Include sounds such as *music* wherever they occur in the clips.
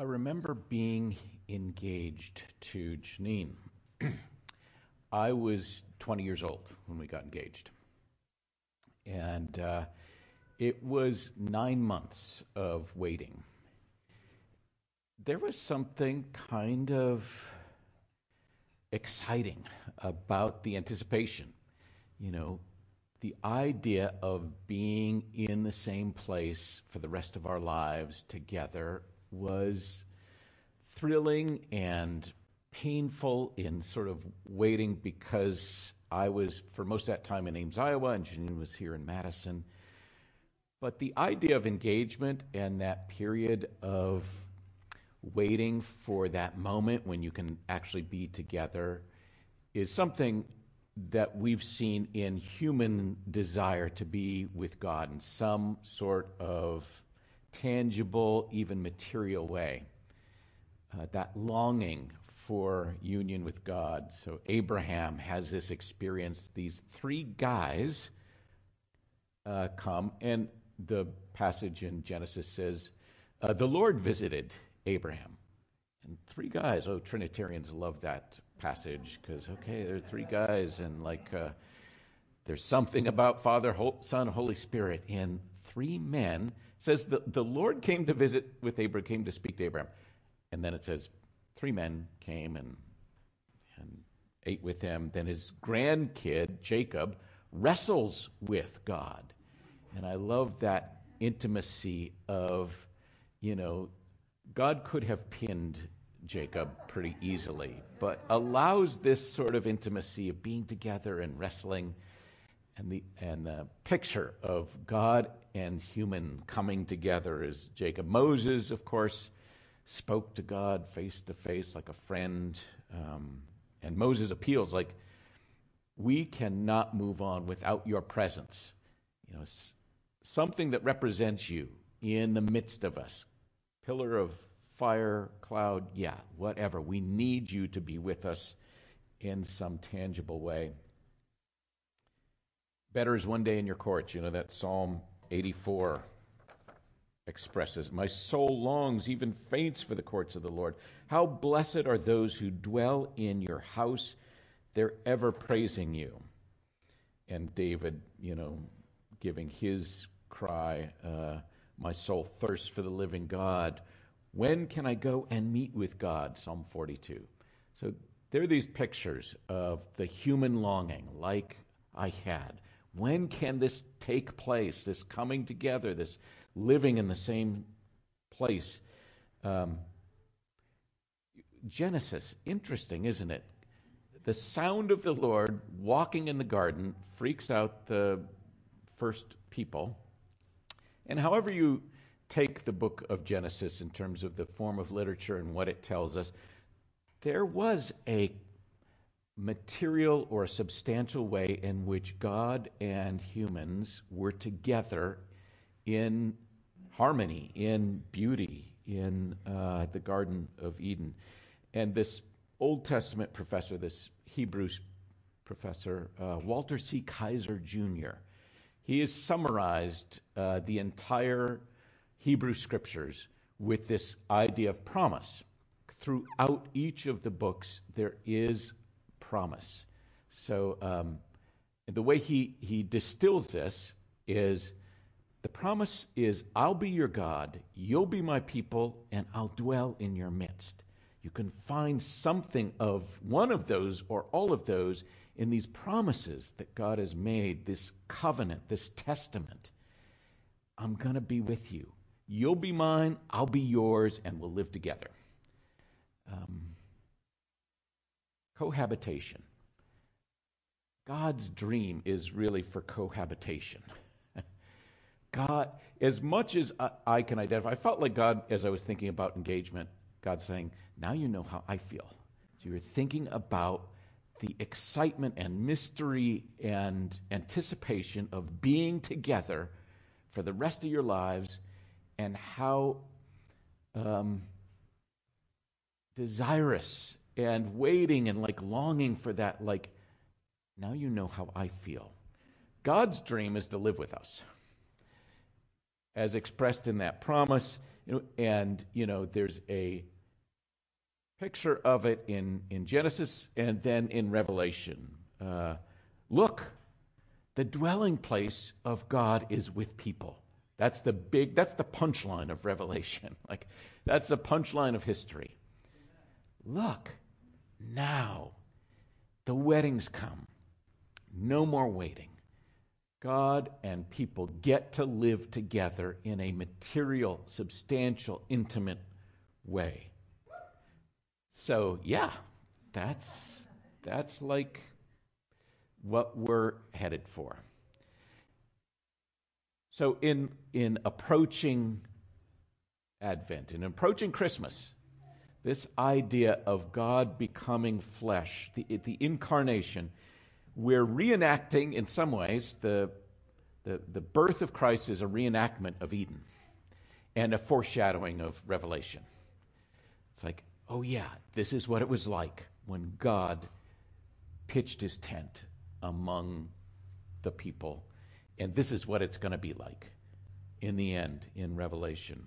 I remember being engaged to Janine. I was 20 years old when we got engaged. And uh, it was nine months of waiting. There was something kind of exciting about the anticipation. You know, the idea of being in the same place for the rest of our lives together was thrilling and painful in sort of waiting because I was, for most of that time, in Ames, Iowa, and Janine was here in Madison. But the idea of engagement and that period of waiting for that moment when you can actually be together is something that we've seen in human desire to be with God in some sort of tangible, even material way. Uh, that longing for union with God. So Abraham has this experience. These three guys uh, come, and the passage in Genesis says, uh, The Lord visited Abraham. And three guys, oh, Trinitarians love that passage because, okay, there are three guys, and like uh, there's something about Father, Son, Holy Spirit. in three men says the, the Lord came to visit with Abraham, came to speak to Abraham. And then it says three men came and, and ate with him. Then his grandkid, Jacob, wrestles with God. And I love that intimacy of, you know, God could have pinned Jacob pretty easily, but allows this sort of intimacy of being together and wrestling and the and the picture of God and human coming together is Jacob. Moses, of course, spoke to God face to face like a friend. Um, and Moses appeals like, we cannot move on without your presence. You know, something that represents you in the midst of us. Pillar of fire, cloud, yeah, whatever. We need you to be with us in some tangible way. Better is one day in your courts. You know that Psalm 84 expresses. My soul longs, even faints for the courts of the Lord. How blessed are those who dwell in your house. They're ever praising you. And David, you know, giving his cry, uh, My soul thirsts for the living God. When can I go and meet with God? Psalm 42. So there are these pictures of the human longing, like I had. When can this take place? This coming together, this living in the same place. Um, Genesis, interesting, isn't it? The sound of the Lord walking in the garden freaks out the first people. And however you take the book of Genesis in terms of the form of literature and what it tells us, there was a material or a substantial way in which God and humans were together in harmony, in beauty, in uh, the Garden of Eden. And this Old Testament professor, this Hebrews professor, uh, Walter C. Kaiser Jr., he has summarized uh, the entire Hebrew scriptures with this idea of promise. Throughout each of the books, there is promise. So um, the way he, he distills this is the promise is, I'll be your God, you'll be my people, and I'll dwell in your midst. You can find something of one of those or all of those in these promises that God has made, this covenant, this testament. I'm going to be with you. You'll be mine, I'll be yours, and we'll live together. Um, cohabitation. God's dream is really for cohabitation. *laughs* God, as much as I, can identify, I felt like God, as I was thinking about engagement, God saying, Now you know how I feel. So you're thinking about the excitement and mystery and anticipation of being together for the rest of your lives and how um, desirous and waiting and like longing for that, like, now you know how I feel. God's dream is to live with us as expressed in that promise, and, you know, there's a picture of it in, in Genesis and then in Revelation. Uh, look, the dwelling place of God is with people. That's the big, that's the punchline of Revelation. *laughs* Like, that's the punchline of history. Look, now the wedding's come. No more waiting. God and people get to live together in a material, substantial, intimate way. So, yeah, that's that's like what we're headed for. So in in approaching Advent, in approaching Christmas, this idea of God becoming flesh, the, the incarnation, we're reenacting in some ways the, the, the birth of Christ is a reenactment of Eden and a foreshadowing of Revelation. It's like, oh yeah, this is what it was like when God pitched his tent among the people. And this is what it's going to be like in the end in Revelation.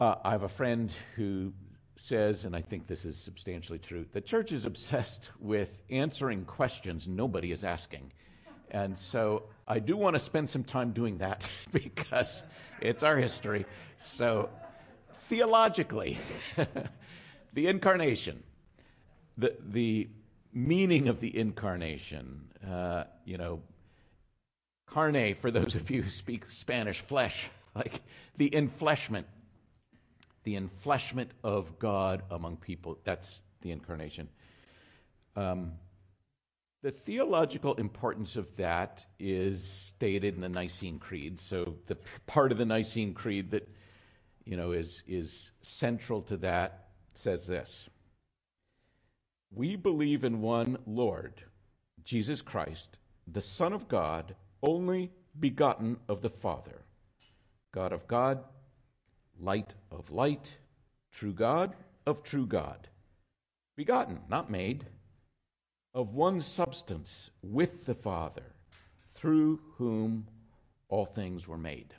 Uh, I have a friend who says, and I think this is substantially true, the church is obsessed with answering questions nobody is asking. And so I do want to spend some time doing that *laughs* because it's our history. So, theologically, *laughs* the incarnation, the, the meaning of the incarnation, uh, you know, carne, for those of you who speak Spanish, flesh, *laughs* like the enfleshment the enfleshment of God among people. That's the incarnation. Um, the theological importance of that is stated in the Nicene Creed. So the part of the Nicene Creed that you know is is central to that says this: We believe in one Lord, Jesus Christ, the Son of God, only begotten of the Father, God of God, light of light, true God of true God, begotten, not made, of one substance with the Father, through whom all things were made.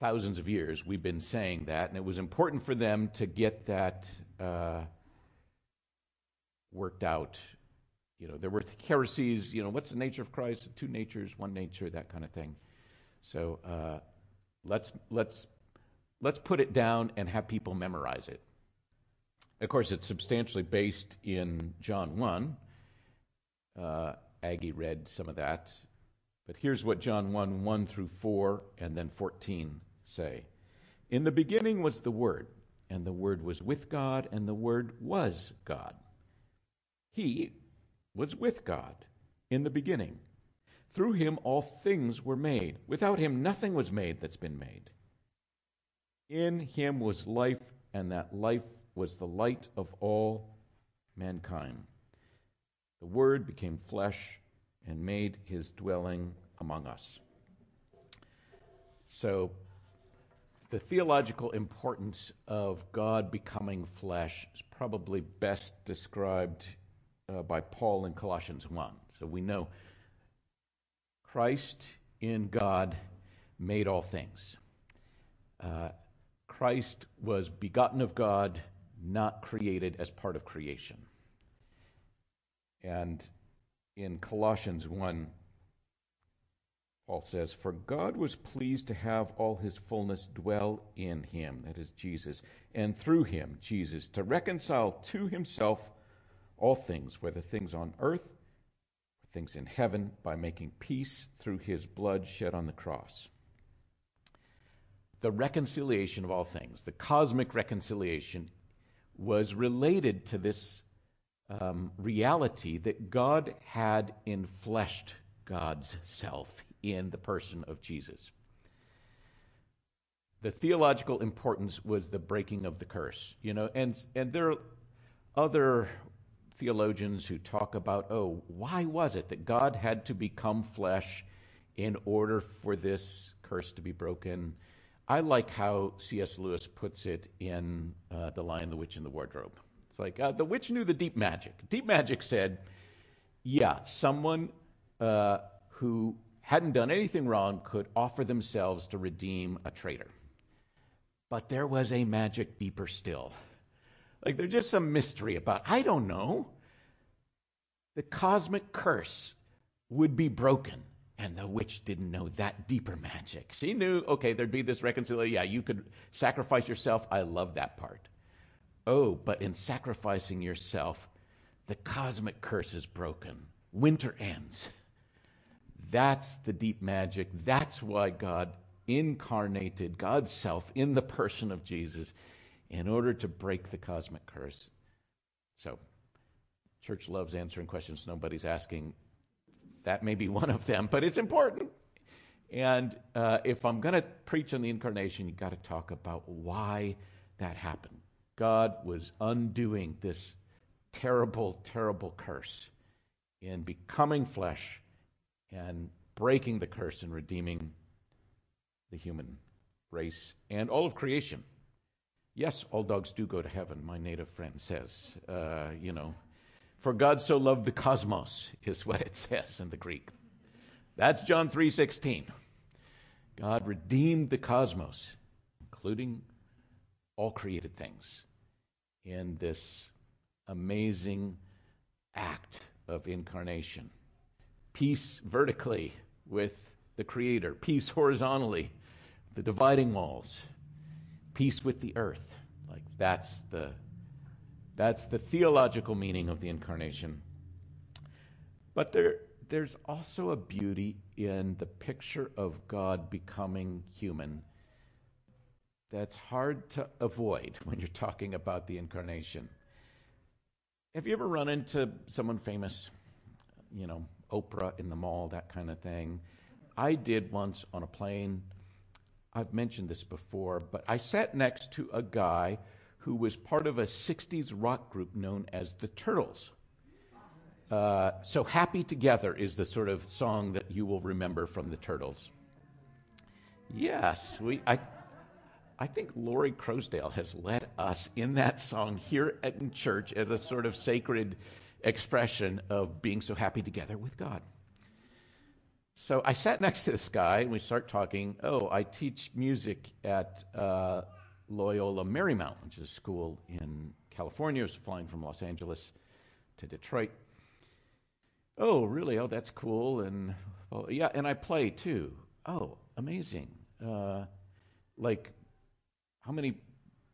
Thousands of years we've been saying that, and it was important for them to get that uh, worked out. You know, there were heresies. You know, what's the nature of Christ? Two natures, one nature, that kind of thing. So uh, Let's, let's, let's put it down and have people memorize it. Of course, it's substantially based in John 1. Uh, Aggie read some of that. But here's what John 1 1 through 4 and then 14 say. In the beginning was the Word, and the Word was with God, and the Word was God. He was with God in the beginning. Through him all things were made. Without him nothing was made that's been made. In him was life, and that life was the light of all mankind. The Word became flesh and made his dwelling among us. So, the theological importance of God becoming flesh is probably best described uh, by Paul in Colossians 1. So, we know Christ in God made all things. Uh, Christ was begotten of God, not created as part of creation. And in Colossians 1, Paul says, For God was pleased to have all his fullness dwell in him, that is Jesus, and through him, Jesus, to reconcile to himself all things, whether things on earth things in heaven by making peace through his blood shed on the cross. The reconciliation of all things, the cosmic reconciliation, was related to this um, reality that God had infleshed God's self in the person of Jesus. The theological importance was the breaking of the curse, you know, and and there are other theologians who talk about, oh, why was it that God had to become flesh in order for this curse to be broken? I like how C.S. Lewis puts it in uh, The Lion, the Witch, and the Wardrobe. It's like uh, the witch knew the deep magic. Deep magic said, yeah, someone uh, who hadn't done anything wrong, could offer themselves to redeem a traitor. But there was a magic deeper still. Like there's just some mystery about, I don't know. The cosmic curse would be broken. And the witch didn't know that deeper magic. She knew, okay, there'd be this reconciliation. Yeah, you could sacrifice yourself. I love that part. Oh, but in sacrificing yourself, the cosmic curse is broken. Winter ends. That's the deep magic. That's why God incarnated God's self in the person of Jesus in order to break the cosmic curse. So, church loves answering questions nobody's asking. That may be one of them, but it's important. And uh, if I'm going to preach on the incarnation, you've got to talk about why that happened. God was undoing this terrible, terrible curse in becoming flesh and breaking the curse and redeeming the human race and all of creation. Yes, all dogs do go to heaven, my native friend says. Uh, you know, for God so loved the cosmos is what it says in the Greek. That's John 3:16. God redeemed the cosmos, including all created things, in this amazing act of incarnation. Peace vertically with the Creator, peace horizontally, the dividing walls, peace with the earth. Like that's the that's the theological meaning of the incarnation. But there there's also a beauty in the picture of God becoming human that's hard to avoid when you're talking about the incarnation. Have you ever run into someone famous, you know, Oprah in the mall, that kind of thing? I did once on a plane I've mentioned this before, but I sat next to a guy who was part of a 60s rock group known as the Turtles. Uh, so, Happy Together is the sort of song that you will remember from the Turtles. Yes, we, I, I think Laurie Crosdale has led us in that song here at church as a sort of sacred expression of being so happy together with God. So I sat next to this guy and we start talking. Oh, I teach music at uh, Loyola Marymount, which is a school in California. I was flying from Los Angeles to Detroit. Oh, really? Oh, that's cool. And well, yeah, and I play too. Oh, amazing. Uh, like, how many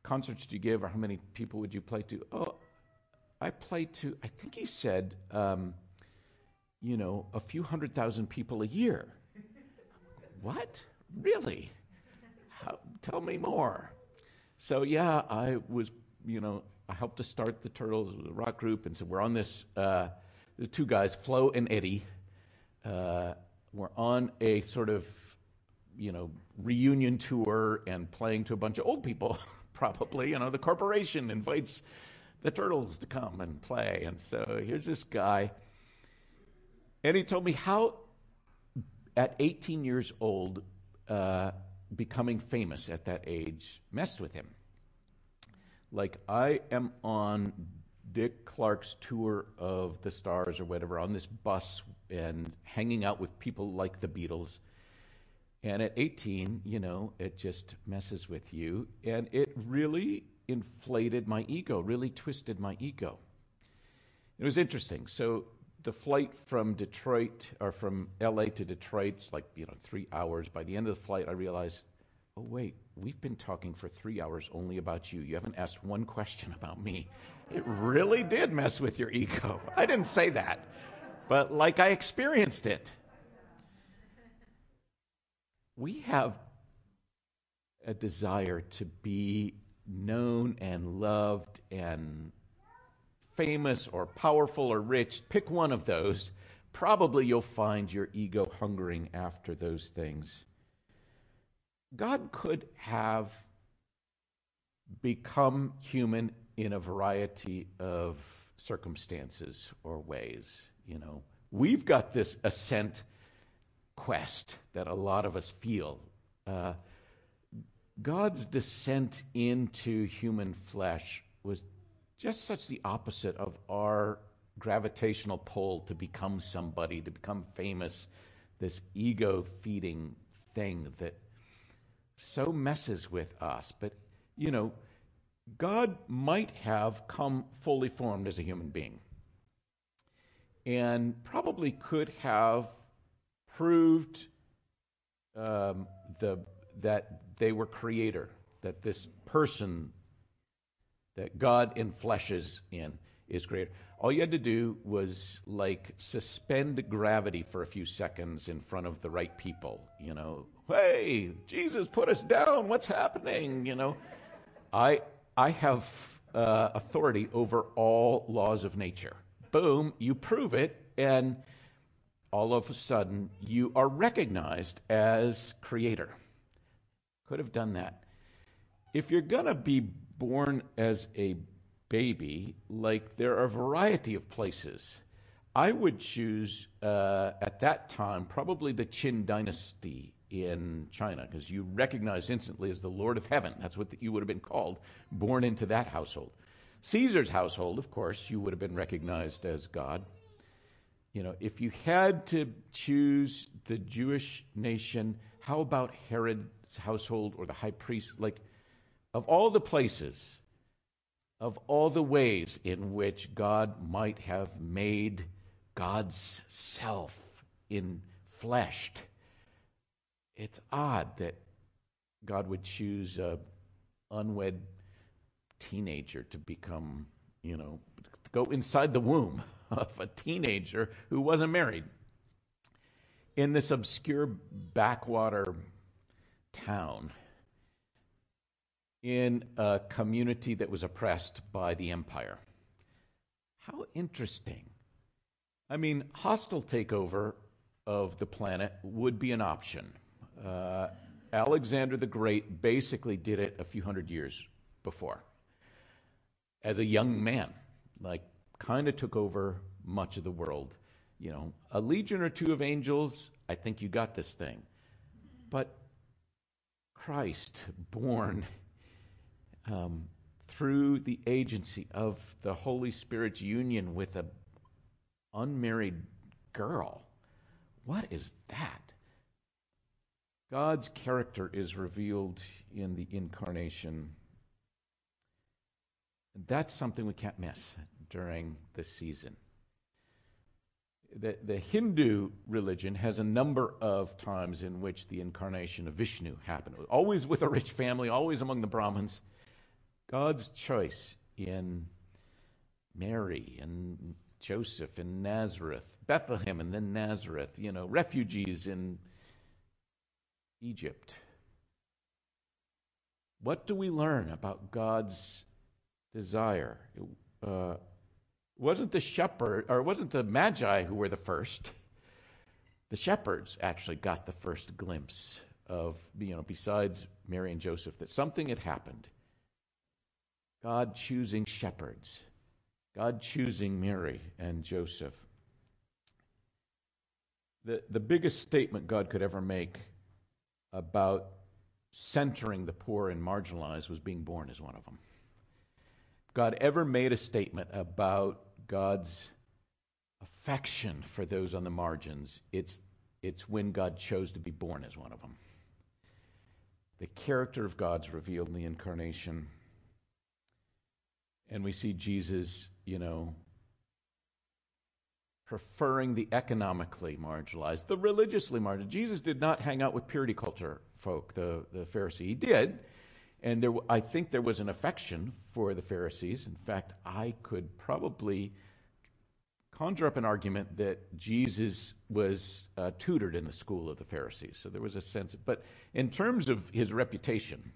concerts do you give, or how many people would you play to? Oh, I play to. I think he said. Um, you know, a few hundred thousand people a year. what? Really? How, tell me more. So, yeah, I was, you know, I helped to start the Turtles, the rock group, and so we're on this, uh, the two guys, Flo and Eddie, uh, we're on a sort of, you know, reunion tour and playing to a bunch of old people, *laughs* probably. You know, the corporation invites the Turtles to come and play. And so here's this guy and he told me how, at 18 years old, uh, becoming famous at that age messed with him. Like, I am on Dick Clark's tour of the stars or whatever on this bus and hanging out with people like the Beatles. And at 18, you know, it just messes with you. And it really inflated my ego, really twisted my ego. It was interesting. So the flight from Detroit or from LA to Detroit's like, you know, three hours. By the end of the flight, I realized, oh, wait, we've been talking for three hours only about you. You haven't asked one question about me. It really did mess with your ego. I didn't say that, but like I experienced it. We have a desire to be known and loved and famous or powerful or rich, pick one of those. Probably you'll find your ego hungering after those things. God could have become human in a variety of circumstances or ways. You know, we've got this ascent quest that a lot of us feel. Uh, God's descent into human flesh was just such the opposite of our gravitational pull to become somebody, to become famous, this ego feeding thing that so messes with us. But, you know, God might have come fully formed as a human being and probably could have proved um, the, that they were creator, that this person that God enfleshes in is creator. All you had to do was like suspend gravity for a few seconds in front of the right people, you know. Hey, Jesus put us down. What's happening? You know. I I have uh, authority over all laws of nature. Boom, you prove it and all of a sudden you are recognized as creator. Could have done that. If you're to be born as a baby, like there are a variety of places. I would choose uh, at that time probably the Qin dynasty in China because you recognize instantly as the Lord of Heaven. That's what you would have been called, born into that household. Caesar's household, of course, you would have been recognized as God. You know, if you had to choose the Jewish nation, how about Herod's household or the high priest? Like, of all the places of all the ways in which God might have made God's self infleshed. It's odd that God would choose a unwed teenager to become, you know, to go inside the womb *laughs* of a teenager who wasn't married in this obscure backwater town in a community that was oppressed by the empire. How interesting. I mean, hostile takeover of the planet would be an option. Uh, Alexander the Great basically did it a few hundred years before as a young man, like, kind of took over much of the world. You know, a legion or two of angels, I think you got this thing. But Christ, born um, through the agency of the Holy Spirit's union with an unmarried girl. What is that? God's character is revealed in the incarnation. That's something we can't miss during this season. The, the Hindu religion has a number of times in which the incarnation of Vishnu happened. Always with a rich family, always among the Brahmins. God's choice in Mary and Joseph in Nazareth, Bethlehem and then Nazareth, you know, refugees in Egypt. What do we learn about God's desire? It uh, wasn't the shepherd, or wasn't the magi who were the first. The shepherds actually got the first glimpse of, you know, besides Mary and Joseph, that something had happened. God choosing shepherds, God choosing Mary and Joseph. The, the biggest statement God could ever make about centering the poor and marginalized was being born as one of them. God ever made a statement about God's affection for those on the margins, it's, it's when God chose to be born as one of them. The character of God's revealed in the incarnation and we see Jesus, you know, preferring the economically marginalized, the religiously marginalized. Jesus did not hang out with purity culture folk, the, the Pharisee. He did. And there, I think there was an affection for the Pharisees. In fact, I could probably conjure up an argument that Jesus was uh, tutored in the school of the Pharisees. So there was a sense. Of, but in terms of his reputation,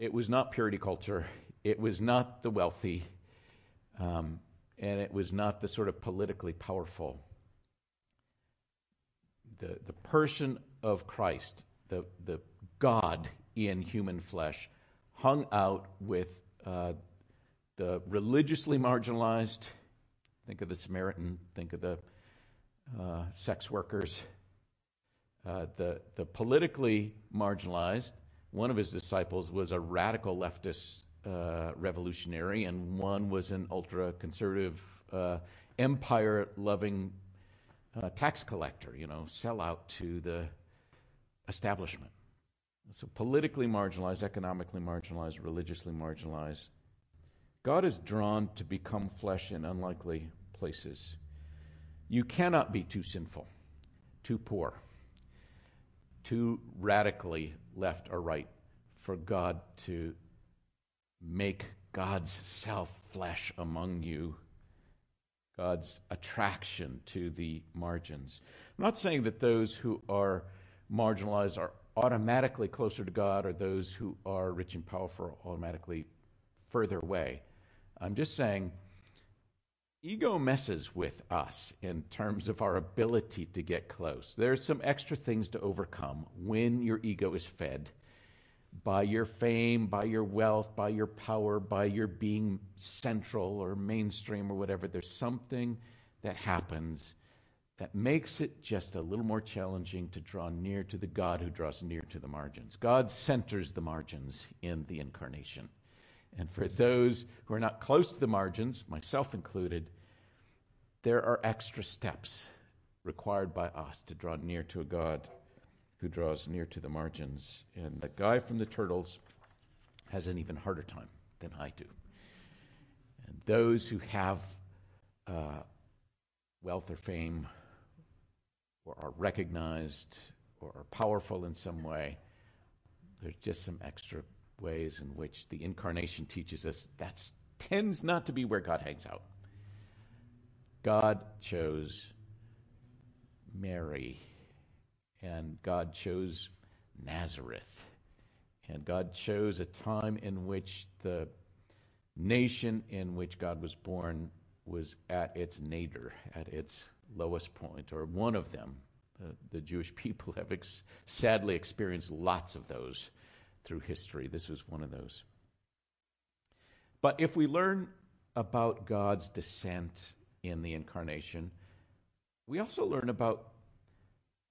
it was not purity culture. It was not the wealthy, um, and it was not the sort of politically powerful. The, the person of Christ, the, the God in human flesh, hung out with uh, the religiously marginalized. Think of the Samaritan, think of the uh, sex workers, uh, the, the politically marginalized. One of his disciples was a radical leftist revolutionary, and one was an ultra conservative, uh, empire loving uh, tax collector, you know, sell out to the establishment. So politically marginalized, economically marginalized, religiously marginalized. God is drawn to become flesh in unlikely places. You cannot be too sinful, too poor, too radically left or right for God to make God's self flesh among you, God's attraction to the margins. I'm not saying that those who are marginalized are automatically closer to God or those who are rich and powerful are automatically further away. I'm just saying ego messes with us in terms of our ability to get close. There's some extra things to overcome when your ego is fed by your fame, by your wealth, by your power, by your being central or mainstream or whatever. There's something that happens that makes it just a little more challenging to draw near to the God who draws near to the margins. God centers the margins in the incarnation. And for those who are not close to the margins, myself included, there are extra steps required by us to draw near to a God who draws near to the margins. And the guy from the Turtles has an even harder time than I do. And those who have uh, wealth or fame or are recognized or are powerful in some way, there's just some extra ways in which the incarnation teaches us that tends not to be where God hangs out. God chose Mary, and God chose Nazareth, and God chose a time in which the nation in which God was born was at its nadir, at its lowest point, or one of them. The, Jewish *laughs* people have ex- sadly experienced lots of those through history. This was one of those. But if we learn about God's descent in the incarnation, we also learn about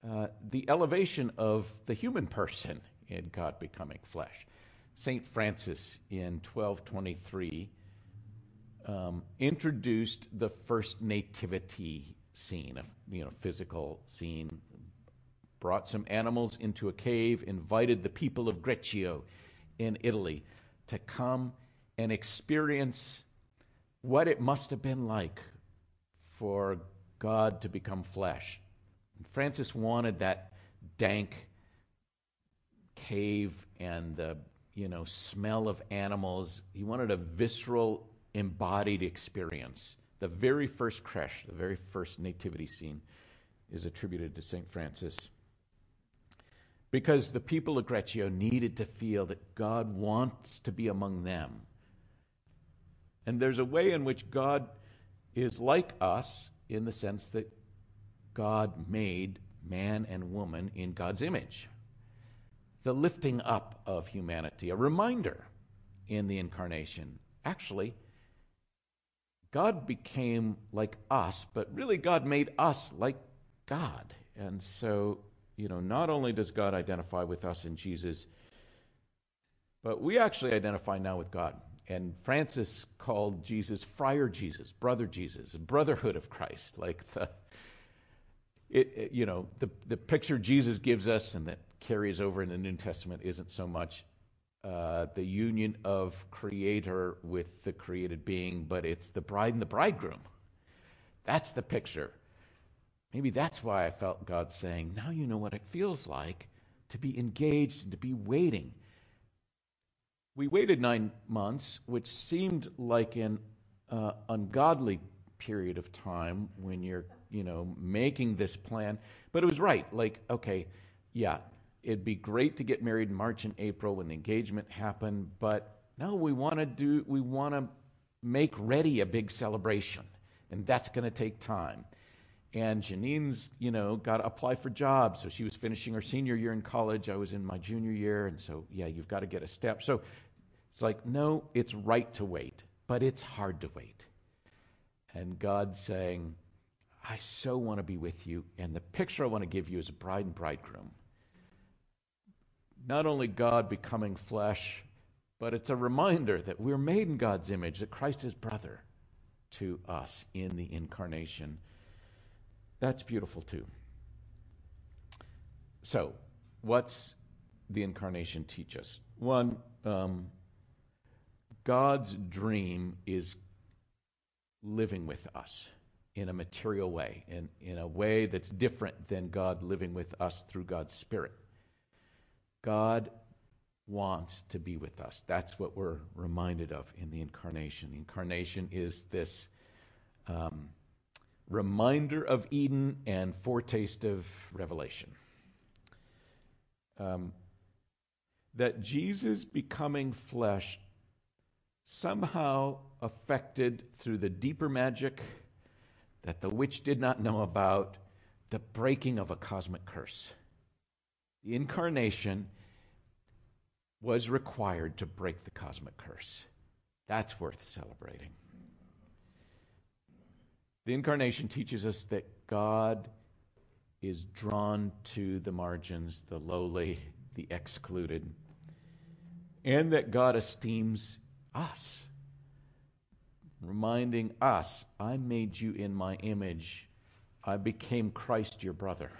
uh, the elevation of the human person in God becoming flesh. St. Francis in 1223 um, introduced the first nativity scene, a you know, physical scene, brought some animals into a cave, invited the people of Greccio in Italy to come and experience what it must have been like for God to become flesh. Francis wanted that dank cave and the you know smell of animals. He wanted a visceral, embodied experience. The very first creche, the very first nativity scene, is attributed to St. Francis. Because the people of Greccio needed to feel that God wants to be among them. And there's a way in which God is like us in the sense that God made man and woman in God's image. The lifting up of humanity, a reminder in the incarnation. Actually, God became like us, but really God made us like God. And so, you know, not only does God identify with us in Jesus, but we actually identify now with God. And Francis called Jesus Friar Jesus, Brother Jesus, Brotherhood of Christ. Like the, it, it, you know, the, the picture Jesus gives us and that carries over in the New Testament isn't so much uh, the union of creator with the created being, but it's the bride and the bridegroom. That's the picture. Maybe that's why I felt God saying, Now you know what it feels like to be engaged and to be waiting. We waited nine months, which seemed like an uh, ungodly period of time when you're, you know, making this plan. But it was right. Like, okay, yeah, it'd be great to get married in March and April when the engagement happened, but no, we want to do we want to make ready a big celebration, and that's going to take time. And Janine's, you know, got to apply for jobs. So she was finishing her senior year in college. I was in my junior year. And so, yeah, you've got to get a step. So it's like, no, it's right to wait, but it's hard to wait. And God's saying, I so want to be with you. And the picture I want to give you is a bride and bridegroom not only God becoming flesh, but it's a reminder that we're made in God's image, that Christ is brother to us in the incarnation. that's beautiful too. So, what's the incarnation teach us? One, um, God's dream is living with us in a material way, in, in a way that's different than God living with us through God's Spirit. God wants to be with us. That's what we're reminded of in the incarnation. The incarnation is this um, reminder of Eden and foretaste of Revelation. Um, that Jesus becoming flesh somehow affected through the deeper magic that the witch did not know about the breaking of a cosmic curse. The incarnation was required to break the cosmic curse. That's worth celebrating. The incarnation teaches us that God is drawn to the margins, the lowly, the excluded, and that God esteems us, reminding us, I made you in my image. I became Christ your brother.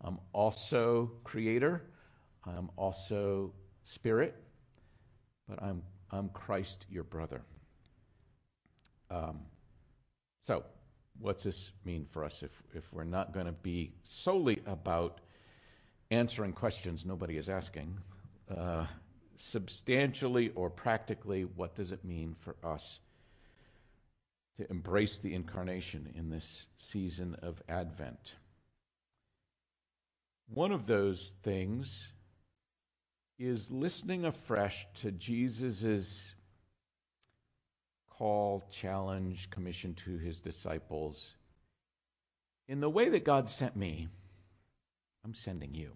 I'm also creator. I'm also spirit, but I'm, I'm Christ your brother. Um, so, what's this mean for us if, if we're not going to be solely about answering questions nobody is asking? Uh, substantially or practically, what does it mean for us to embrace the incarnation in this season of Advent? One of those things is listening afresh to Jesus' call, challenge, commission to his disciples. In the way that God sent me, I'm sending you.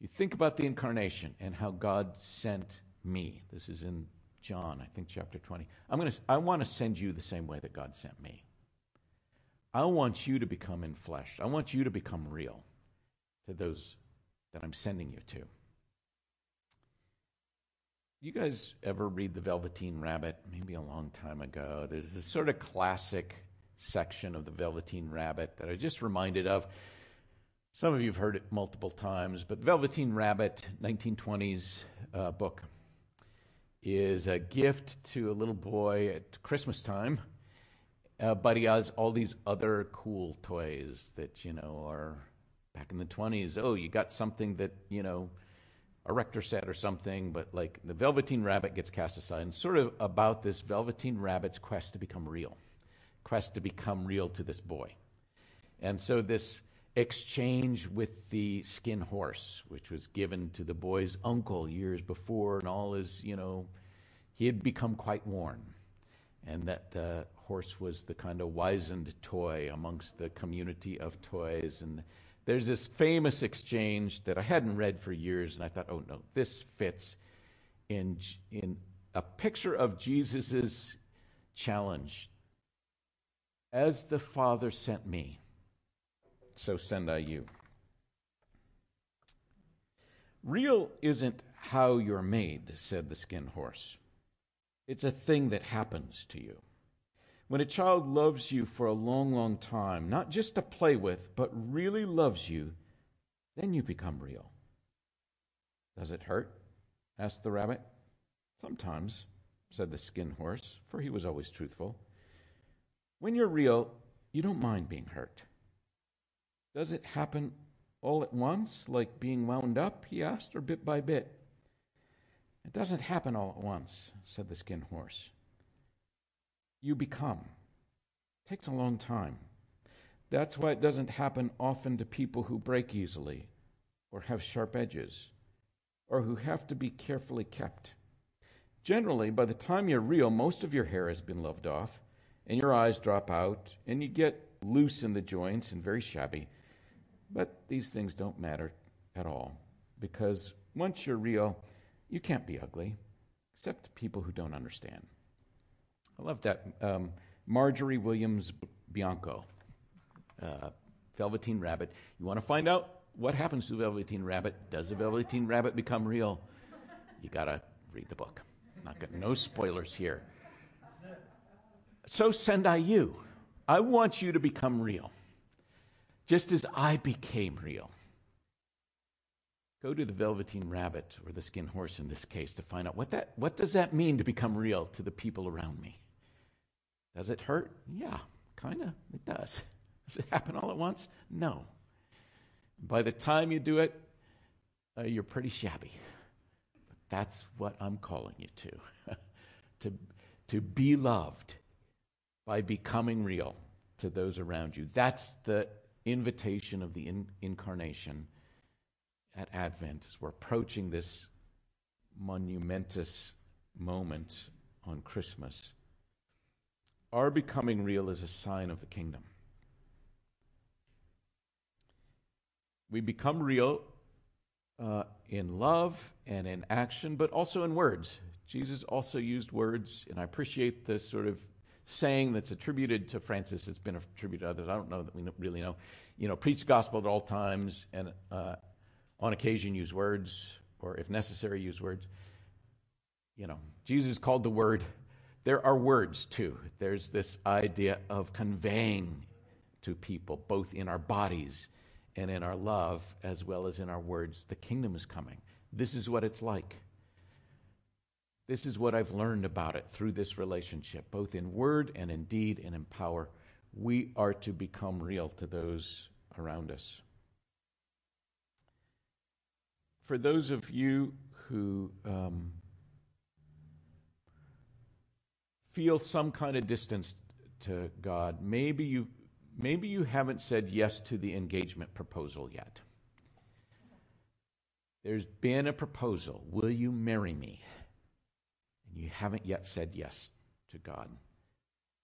You think about the incarnation and how God sent me. This is in John, I think chapter 20. I'm going to I want to send you the same way that God sent me. I want you to become in flesh. I want you to become real to those that I'm sending you to. You guys ever read The Velveteen Rabbit? Maybe a long time ago. There's this sort of classic section of The Velveteen Rabbit that I just reminded of. Some of you have heard it multiple times, but Velveteen Rabbit, 1920s uh, book, is a gift to a little boy at Christmas time. Uh, but he has all these other cool toys that, you know, are back in the 20s. Oh, you got something that, you know, a Erector set or something, but like the Velveteen Rabbit gets cast aside. And sort of about this Velveteen Rabbit's quest to become real, quest to become real to this boy. And so this exchange with the skin horse, which was given to the boy's uncle years before, and all his, you know, he had become quite worn. And that the horse was the kind of wizened toy amongst the community of toys. And there's this famous exchange that I hadn't read for years, and I thought, oh no, this fits in, in a picture of Jesus' challenge. As the Father sent me, so send I you. Real isn't how you're made, said the skin horse. It's a thing that happens to you. When a child loves you for a long, long time, not just to play with, but really loves you, then you become real. Does it hurt? asked the rabbit. Sometimes, said the skin horse, for he was always truthful. When you're real, you don't mind being hurt. Does it happen all at once, like being wound up? he asked, or bit by bit? It doesn't happen all at once, said the skin horse. You become. It takes a long time. That's why it doesn't happen often to people who break easily, or have sharp edges, or who have to be carefully kept. Generally, by the time you're real, most of your hair has been loved off, and your eyes drop out, and you get loose in the joints and very shabby. But these things don't matter at all because once you're real, you can't be ugly, except to people who don't understand. I love that. Um, Margery Williams Bianco, uh, Velveteen Rabbit. You want to find out what happens to Velveteen Rabbit? Does the Velveteen Rabbit become real? You got to read the book. Not got, no spoilers here. So send I you. I want you to become real, just as I became real. Go to the Velveteen Rabbit or the Skin Horse in this case to find out what that what does that mean to become real to the people around me. Does it hurt? Yeah, kind of. It does. Does it happen all at once? No. By the time you do it, uh, you're pretty shabby. But that's what I'm calling you to. *laughs* to to be loved by becoming real to those around you. That's the invitation of the in- incarnation at Advent as we're approaching this monumentous moment on Christmas. Our becoming real is a sign of the kingdom. We become real uh, in love and in action, but also in words. Jesus also used words, and I appreciate the sort of saying that's attributed to Francis. It's been attributed to others. I don't know that we really know. You know, preach the gospel at all times, and uh, on occasion use words, or if necessary, use words. You know, Jesus called the word. There are words too. There's this idea of conveying to people, both in our bodies and in our love, as well as in our words, the kingdom is coming. This is what it's like. This is what I've learned about it through this relationship, both in word and in deed and in power. We are to become real to those around us. For those of you who um, feel some kind of distance to God, maybe you maybe you haven't said yes to the engagement proposal yet. There's been a proposal. Will you marry me? You haven't yet said yes to God,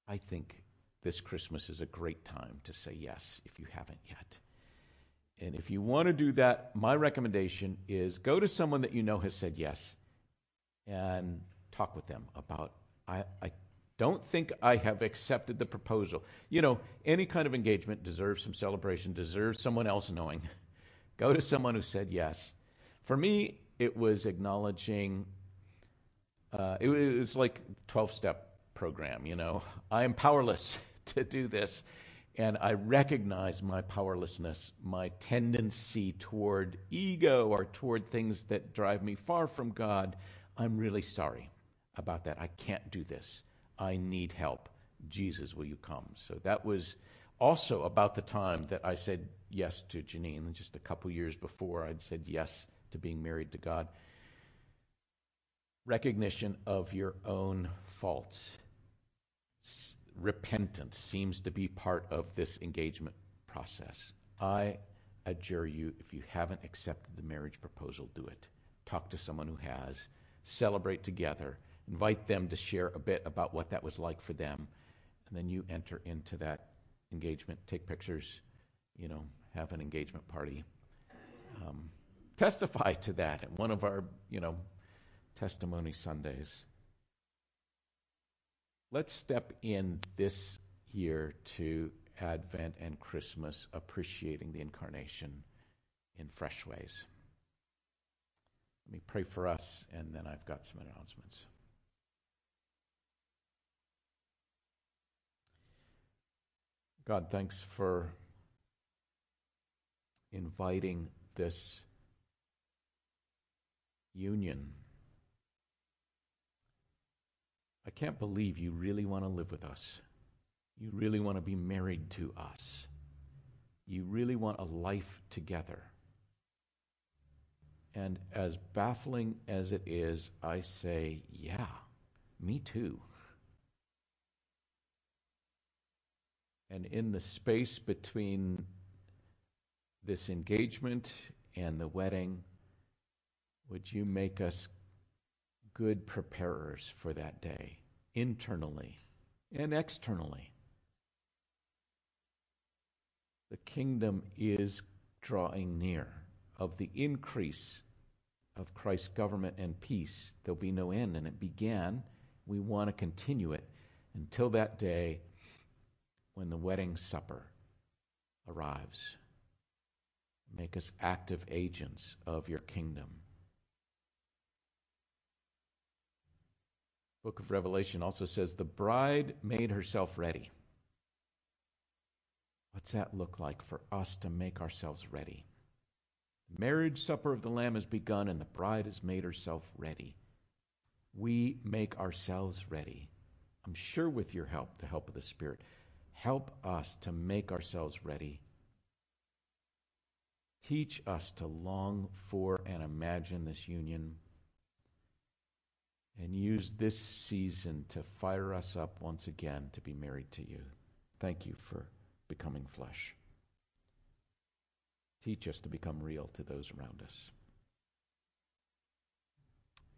I think this Christmas is a great time to say yes if you haven't yet. And if you want to do that, my recommendation is go to someone that you know has said yes and talk with them about I, I don't think I have accepted the proposal. You know, any kind of engagement deserves some celebration, deserves someone else knowing. *laughs* Go to someone who said yes. For me, it was acknowledging uh, it was like 12 step program, you know. *laughs* I am powerless *laughs* to do this. And I recognize my powerlessness, my tendency toward ego or toward things that drive me far from God. I'm really sorry about that. I can't do this. I need help. Jesus, will you come? So that was also about the time that I said yes to Janine. Just a couple years before, I'd said yes to being married to God recognition of your own faults. Repentance seems to be part of this engagement process. I adjure you, if you haven't accepted the marriage proposal, do it. Talk to someone who has. Celebrate together. Invite them to share a bit about what that was like for them. And then you enter into that engagement. Take pictures, you know, have an engagement party. Um, testify to that at one of our, you know, Testimony Sundays. Let's step in this year to Advent and Christmas appreciating the incarnation in fresh ways. Let me pray for us, and then I've got some announcements. God, thanks for inviting this union I can't believe you really want to live with us. You really want to be married to us. You really want a life together. And as baffling as it is, I say, yeah, me too. And in the space between this engagement and the wedding, would you make us good preparers for that day, internally and externally. The kingdom is drawing near. Of the increase of Christ's government and peace, there'll be no end. And it began. We want to continue it until that day when the wedding supper arrives. Make us active agents of your kingdom. Book of Revelation also says the bride made herself ready. What's that look like for us to make ourselves ready? The marriage supper of the Lamb has begun, and the bride has made herself ready. We make ourselves ready. I'm sure with your help, the help of the Spirit. Help us to make ourselves ready. Teach us to long for and imagine this union. And use this season to fire us up once again to be married to you. Thank you for becoming flesh. Teach us to become real to those around us.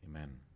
Amen.